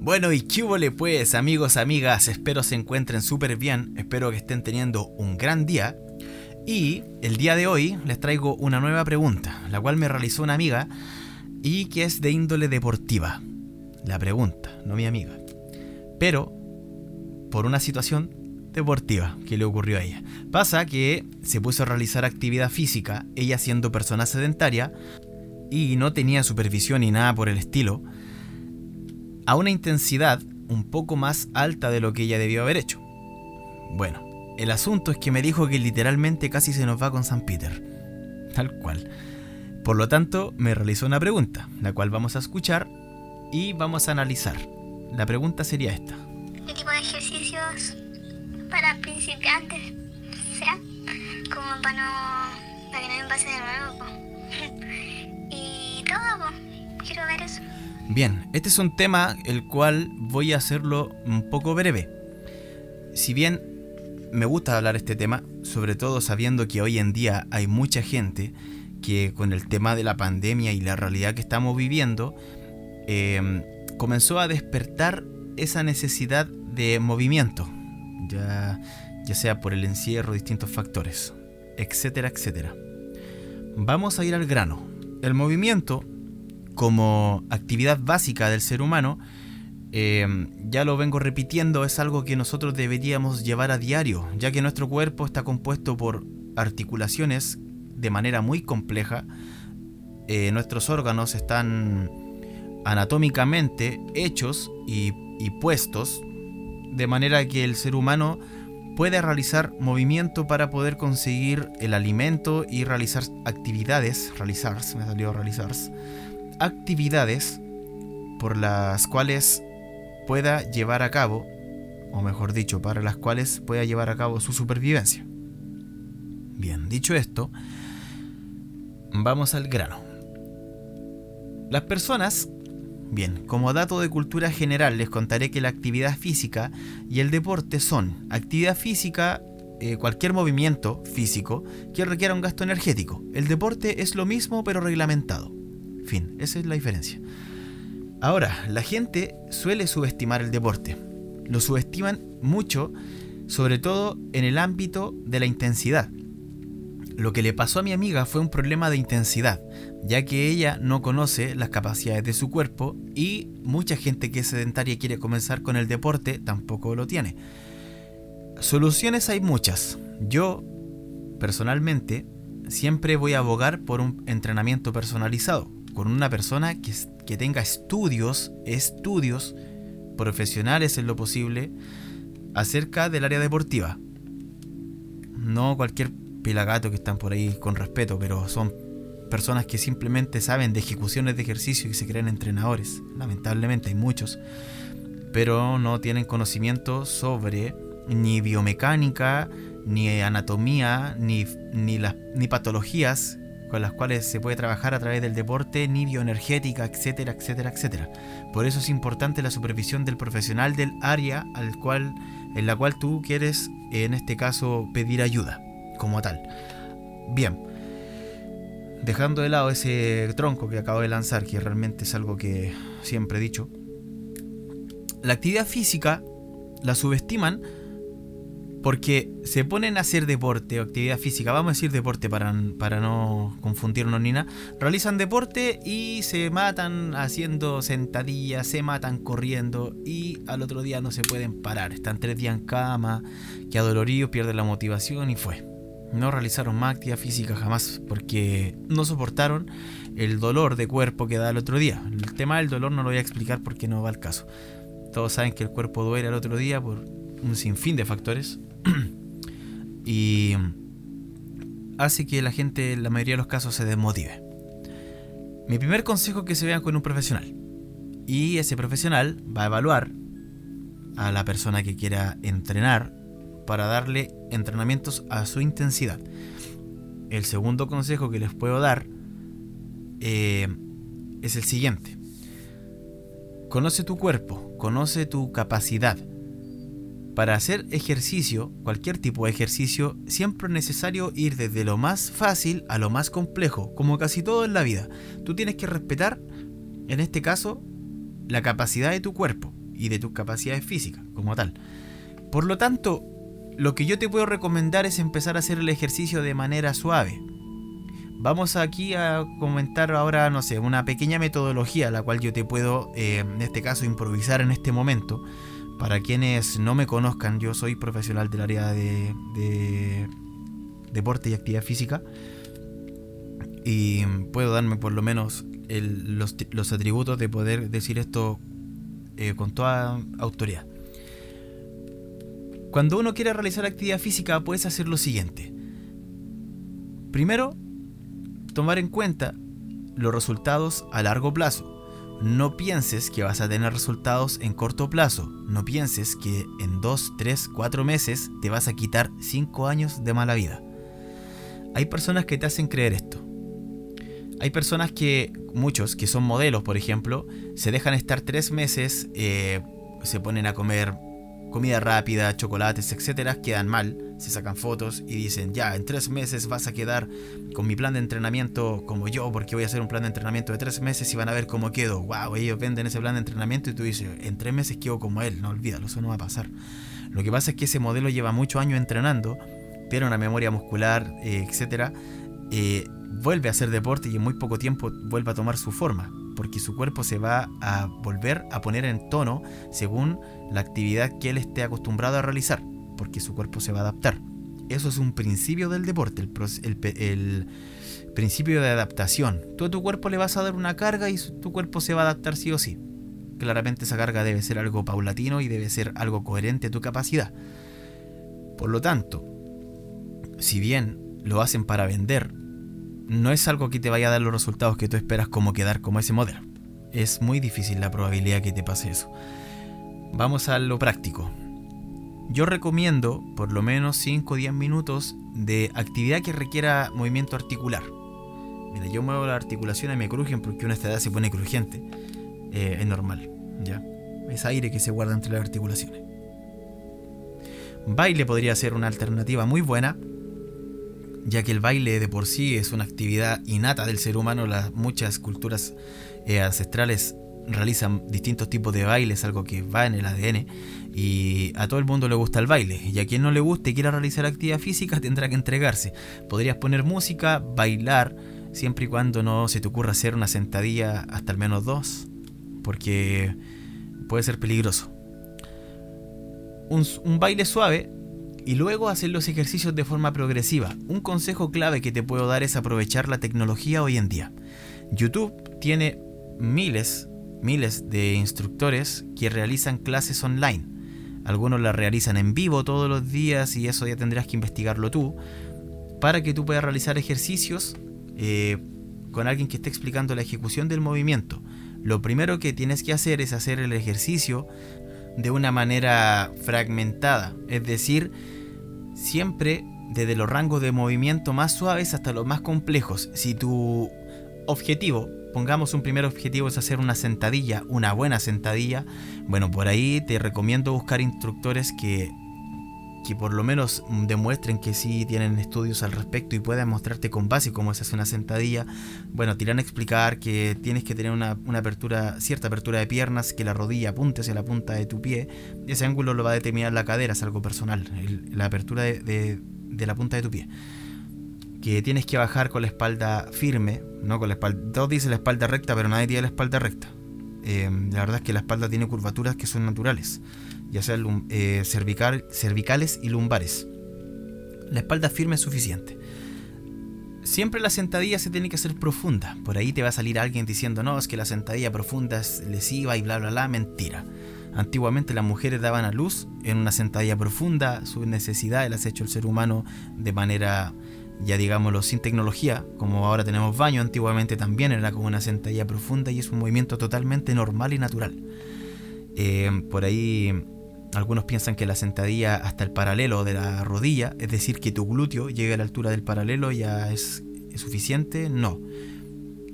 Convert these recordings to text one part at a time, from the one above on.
Bueno, y qué le pues, amigos, amigas, espero se encuentren súper bien, espero que estén teniendo un gran día. Y el día de hoy les traigo una nueva pregunta, la cual me realizó una amiga y que es de índole deportiva. La pregunta, no mi amiga. Pero por una situación deportiva que le ocurrió a ella. Pasa que se puso a realizar actividad física, ella siendo persona sedentaria y no tenía supervisión ni nada por el estilo a una intensidad un poco más alta de lo que ella debió haber hecho. Bueno, el asunto es que me dijo que literalmente casi se nos va con San Peter. Tal cual. Por lo tanto, me realizó una pregunta, la cual vamos a escuchar y vamos a analizar. La pregunta sería esta. ¿Qué tipo de ejercicios para principiantes? sea, como para, no, para que no me pase de nuevo. Bien, este es un tema el cual voy a hacerlo un poco breve. Si bien me gusta hablar este tema, sobre todo sabiendo que hoy en día hay mucha gente que con el tema de la pandemia y la realidad que estamos viviendo, em, comenzó a despertar esa necesidad de movimiento, ya, ya sea por el encierro, distintos factores, etcétera, etcétera. Vamos a ir al grano. El movimiento como actividad básica del ser humano, eh, ya lo vengo repitiendo, es algo que nosotros deberíamos llevar a diario, ya que nuestro cuerpo está compuesto por articulaciones de manera muy compleja. Eh, nuestros órganos están anatómicamente hechos y, puestos de manera que el ser humano puede realizar movimiento para poder conseguir el alimento y realizar actividades, realizarse, me salió realizarse, actividades por las cuales pueda llevar a cabo, o mejor dicho, para las cuales pueda llevar a cabo su supervivencia. Bien, dicho esto, vamos al grano. Las personas, bien, como dato de cultura general les contaré que la actividad física y el deporte son actividad física, eh, cualquier movimiento físico que requiera un gasto energético. El deporte es lo mismo pero reglamentado. Fin, esa es la diferencia. Ahora, la gente suele subestimar el deporte. Lo subestiman mucho, sobre todo en el ámbito de la intensidad. Lo que le pasó a mi amiga fue un problema de intensidad, ya que ella no conoce las capacidades de su cuerpo y mucha gente que es sedentaria y quiere comenzar con el deporte tampoco lo tiene. Soluciones hay muchas. Yo, personalmente, siempre voy a abogar por un entrenamiento personalizado con una persona que, que tenga estudios, estudios profesionales en lo posible acerca del área deportiva. No cualquier pelagato que están por ahí con respeto, pero son personas que simplemente saben de ejecuciones de ejercicio y se creen entrenadores. Lamentablemente hay muchos, pero no tienen conocimiento sobre ni biomecánica, ni anatomía, ni, ni, ni patologías con las cuales se puede trabajar a través del deporte, ni bioenergética, etcétera, etcétera, etcétera. Por eso es importante la supervisión del profesional del área al cual, en la cual tú quieres, en este caso, pedir ayuda, como tal. Bien, dejando de lado ese tronco que acabo de lanzar, que realmente es algo que siempre he dicho, la actividad física la subestiman porque se ponen a hacer deporte o actividad física, vamos a decir deporte para, para no confundirnos ni nada, realizan deporte y se matan haciendo sentadillas, se matan corriendo y al otro día no se pueden parar, están tres días en cama, que adoloridos, pierden la motivación y fue. No realizaron más actividad física jamás porque no soportaron el dolor de cuerpo que da el otro día. El tema del dolor no lo voy a explicar porque no va al caso. Todos saben que el cuerpo duele al otro día por un sinfín de factores y hace que la gente en la mayoría de los casos se desmotive. Mi primer consejo es que se vean con un profesional. Y ese profesional va a evaluar a la persona que quiera entrenar para darle entrenamientos a su intensidad. El segundo consejo que les puedo dar eh, es el siguiente. Conoce tu cuerpo, conoce tu capacidad, para hacer ejercicio, cualquier tipo de ejercicio, siempre es necesario ir desde lo más fácil a lo más complejo, como casi todo en la vida. Tú tienes que respetar, en este caso, la capacidad de tu cuerpo. y de tus capacidades físicas como tal. Por lo tanto, lo que yo te puedo recomendar es empezar a hacer el ejercicio de manera suave. Vamos aquí a comentar ahora, no sé, una pequeña metodología, la cual yo te puedo, eh, en este caso, improvisar en este momento. Para quienes no me conozcan, yo soy profesional del área de, deporte y actividad física. Y puedo darme por lo menos los, atributos de poder decir esto eh, con toda autoridad. Cuando uno quiere realizar actividad física, puedes hacer lo siguiente. Primero, tomar en cuenta los resultados a largo plazo. No pienses que vas a tener resultados en corto plazo. No pienses que en 2, 3, 4 meses te vas a quitar 5 años de mala vida. Hay personas que te hacen creer esto. Hay personas que, muchos, que son modelos, por ejemplo, se dejan estar 3 meses, eh, se ponen a comer comida rápida, chocolates, etcétera, quedan mal, se sacan fotos y dicen, ya, en tres meses vas a quedar con mi plan de entrenamiento como yo, porque voy a hacer un plan de entrenamiento de tres meses y van a ver cómo quedo. Wow, ellos venden ese plan de entrenamiento y tú dices, en tres meses quedo como él, no olvídalo, eso no va a pasar. Lo que pasa es que ese modelo lleva muchos años entrenando, tiene una memoria muscular, eh, etcétera, eh, vuelve a hacer deporte y en muy poco tiempo vuelve a tomar su forma porque su cuerpo se va a volver a poner en tono según la actividad que él esté acostumbrado a realizar, porque su cuerpo se va a adaptar. Eso es un principio del deporte, el, principio de adaptación. Tú a tu cuerpo le vas a dar una carga y tu cuerpo se va a adaptar sí o sí. Claramente esa carga debe ser algo paulatino y debe ser algo coherente a tu capacidad. Por lo tanto, si bien lo hacen para vender, no es algo que te vaya a dar los resultados que tú esperas como quedar como ese modelo. Es muy difícil la probabilidad que te pase eso. Vamos a lo práctico. Yo recomiendo por lo menos 5 o 10 minutos de actividad que requiera movimiento articular. Mira, yo muevo la articulación y me crujen porque una esta se pone crujiente. Eh, es normal, ¿ya? Es aire que se guarda entre las articulaciones. Baile podría ser una alternativa muy buena ya que el baile de por sí es una actividad innata del ser humano, las muchas culturas eh, ancestrales realizan distintos tipos de bailes, algo que va en el ADN, y a todo el mundo le gusta el baile, y a quien no le guste y quiera realizar actividad física tendrá que entregarse. Podrías poner música, bailar, siempre y cuando no se te ocurra hacer una sentadilla hasta al menos dos, porque puede ser peligroso. un baile suave y luego hacer los ejercicios de forma progresiva. Un consejo clave que te puedo dar es aprovechar la tecnología hoy en día. YouTube tiene miles, miles de instructores que realizan clases online. Algunos las realizan en vivo todos los días y eso ya tendrás que investigarlo tú para que tú puedas realizar ejercicios eh, con alguien que esté explicando la ejecución del movimiento. Lo primero que tienes que hacer es hacer el ejercicio de una manera fragmentada, es decir, siempre desde los rangos de movimiento más suaves hasta los más complejos. Si tu objetivo, pongamos un primer objetivo es hacer una sentadilla, una buena sentadilla, bueno, por ahí te recomiendo buscar instructores que que por lo menos demuestren que sí tienen estudios al respecto y puedan mostrarte con base cómo se hace una sentadilla. Bueno, te irán a explicar que tienes que tener una, apertura, cierta apertura de piernas, que la rodilla apunte hacia la punta de tu pie. Ese ángulo lo va a determinar la cadera, es algo personal, la apertura de, la punta de tu pie. Que tienes que bajar con la espalda firme, no con la espalda. Todos dicen la espalda recta, pero nadie tiene la espalda recta. Eh, la verdad es que la espalda tiene curvaturas que son naturales ya sea eh, cervical, cervicales y lumbares. La espalda firme es suficiente. Siempre la sentadilla se tiene que hacer profunda. Por ahí te va a salir alguien diciendo, no, es que la sentadilla profunda es lesiva y bla, bla, bla. Mentira. Antiguamente las mujeres daban a luz en una sentadilla profunda. Su necesidad las ha hecho el ser humano de manera, ya digámoslo, sin tecnología. Como ahora tenemos baño, antiguamente también era como una sentadilla profunda y es un movimiento totalmente normal y natural. Eh, por ahí algunos piensan que la sentadilla hasta el paralelo de la rodilla, es decir, que tu glúteo llegue a la altura del paralelo, ya es, suficiente. No.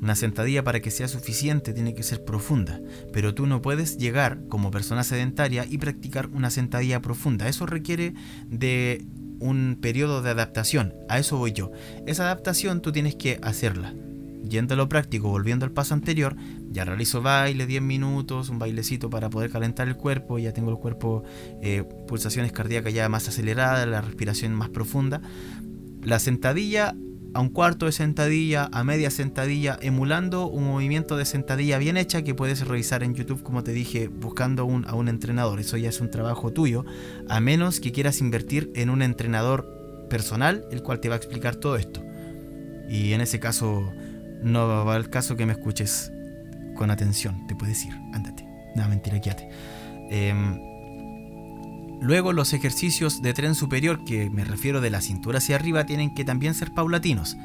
Una sentadilla para que sea suficiente tiene que ser profunda, pero tú no puedes llegar como persona sedentaria y practicar una sentadilla profunda. Eso requiere de un periodo de adaptación. A eso voy yo. Esa adaptación tú tienes que hacerla. yendo a lo práctico, volviendo al paso anterior, ya realizo baile 10 minutos, un bailecito para poder calentar el cuerpo, ya tengo el cuerpo, eh, pulsaciones cardíacas ya más aceleradas, la respiración más profunda. La sentadilla a un cuarto de sentadilla, a media sentadilla, emulando un movimiento de sentadilla bien hecha que puedes revisar en YouTube, como te dije, buscando un, a un entrenador. Eso ya es un trabajo tuyo, a menos que quieras invertir en un entrenador personal, el cual te va a explicar todo esto. Y en ese caso, no va el caso que me escuches con atención. Te puedes ir, ándate. No, mentira, quédate. Em, luego los ejercicios de tren superior, que me refiero de la cintura hacia arriba, tienen que también ser paulatinos.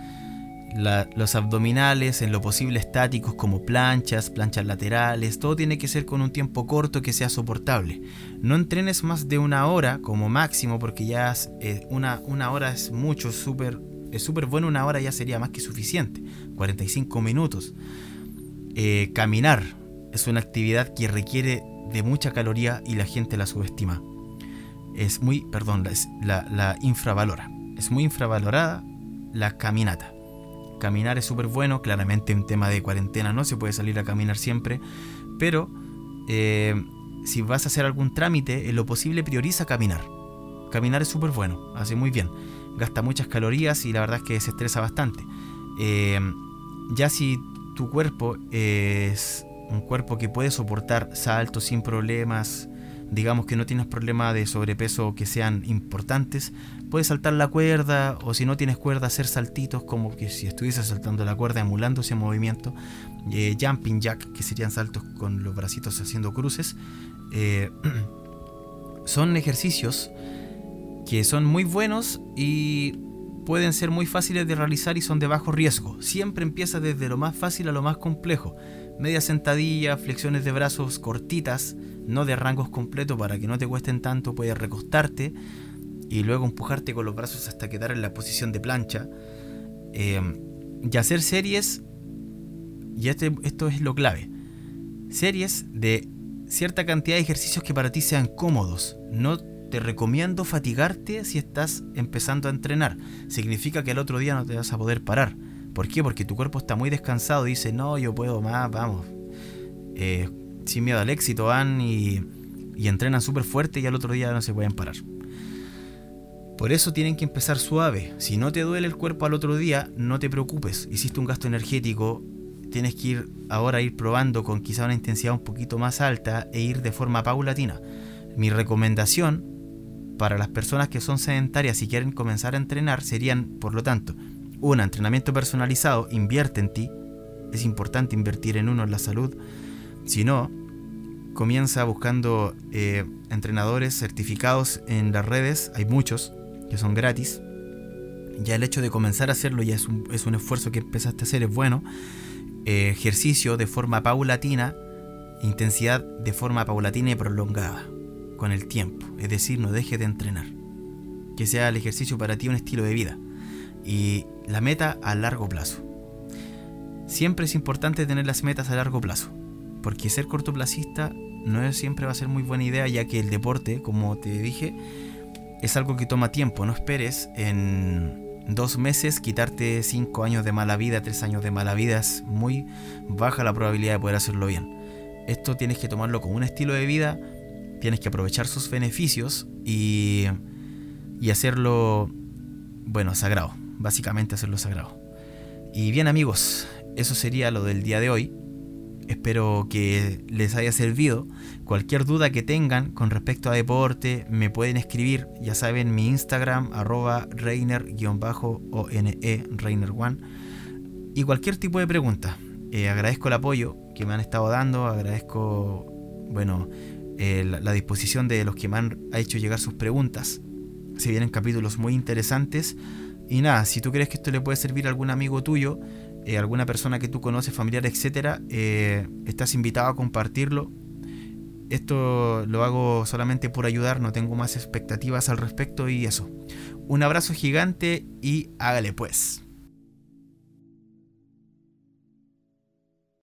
los abdominales, en lo posible estáticos como planchas, planchas laterales, todo tiene que ser con un tiempo corto que sea soportable. No entrenes más de una hora como máximo porque ya eh, una, una hora es mucho, súper es súper bueno, una hora ya sería más que suficiente. 45 minutos. Eh, caminar es una actividad que requiere de mucha caloría y la gente la subestima. Es muy, perdón, la, la infravalora. Es muy infravalorada la caminata. Caminar es súper bueno, claramente en tema de cuarentena no se puede salir a caminar siempre, pero eh, si vas a hacer algún trámite, en lo posible prioriza caminar. Caminar es súper bueno, hace muy bien gasta muchas calorías y la verdad es que se estresa bastante. Eh, ya si tu cuerpo es un cuerpo que puede soportar saltos sin problemas, digamos que no tienes problemas de sobrepeso que sean importantes, puedes saltar la cuerda o si no tienes cuerda hacer saltitos como que si estuvieses saltando la cuerda emulando ese movimiento, eh, jumping jack que serían saltos con los bracitos haciendo cruces, eh, son ejercicios que son muy buenos y pueden ser muy fáciles de realizar y son de bajo riesgo. Siempre empieza desde lo más fácil a lo más complejo. Media sentadilla, flexiones de brazos cortitas, no de rangos completos para que no te cuesten tanto, puedes recostarte y luego empujarte con los brazos hasta quedar en la posición de plancha. Eh, y hacer series, y este, esto es lo clave, series de cierta cantidad de ejercicios que para ti sean cómodos, no te recomiendo fatigarte si estás empezando a entrenar. Significa que el otro día no te vas a poder parar. ¿Por qué? Porque tu cuerpo está muy descansado y dice, no, yo puedo más, vamos. Eh, sin miedo al éxito van y, y entrenan súper fuerte y al otro día no se pueden parar. Por eso tienen que empezar suave. Si no te duele el cuerpo al otro día, no te preocupes. Hiciste un gasto energético, tienes que ir ahora a ir probando con quizá una intensidad un poquito más alta e ir de forma paulatina. Mi recomendación para las personas que son sedentarias y quieren comenzar a entrenar serían, por lo tanto, un entrenamiento personalizado, invierte en ti, es importante invertir en uno en la salud, si no, comienza buscando eh, entrenadores certificados en las redes, hay muchos que son gratis, ya el hecho de comenzar a hacerlo ya es un, es un esfuerzo que empezaste a hacer, es bueno, eh, ejercicio de forma paulatina, intensidad de forma paulatina y prolongada con el tiempo, es decir, no dejes de entrenar. Que sea el ejercicio para ti un estilo de vida y la meta a largo plazo. Siempre es importante tener las metas a largo plazo, porque ser cortoplacista no siempre va a ser muy buena idea, ya que el deporte, como te dije, es algo que toma tiempo. No esperes en dos meses quitarte cinco años de mala vida, tres años de mala vida. Es muy baja la probabilidad de poder hacerlo bien. Esto tienes que tomarlo como un estilo de vida tienes que aprovechar sus beneficios y, y hacerlo, bueno, sagrado. Básicamente hacerlo sagrado. Y bien amigos, eso sería lo del día de hoy. Espero que les haya servido. Cualquier duda que tengan con respecto a deporte, me pueden escribir. Ya saben, mi Instagram, arroba reiner-one, reiner. Y cualquier tipo de pregunta. Eh, agradezco el apoyo que me han estado dando. Agradezco, bueno, eh, la, disposición de los que me han hecho llegar sus preguntas. Se vienen capítulos muy interesantes. Y nada, si tú crees que esto le puede servir a algún amigo tuyo, eh, alguna persona que tú conoces, familiar, etcétera, eh, estás invitado a compartirlo. Esto lo hago solamente por ayudar, no tengo más expectativas al respecto y eso. Un abrazo gigante y hágale pues.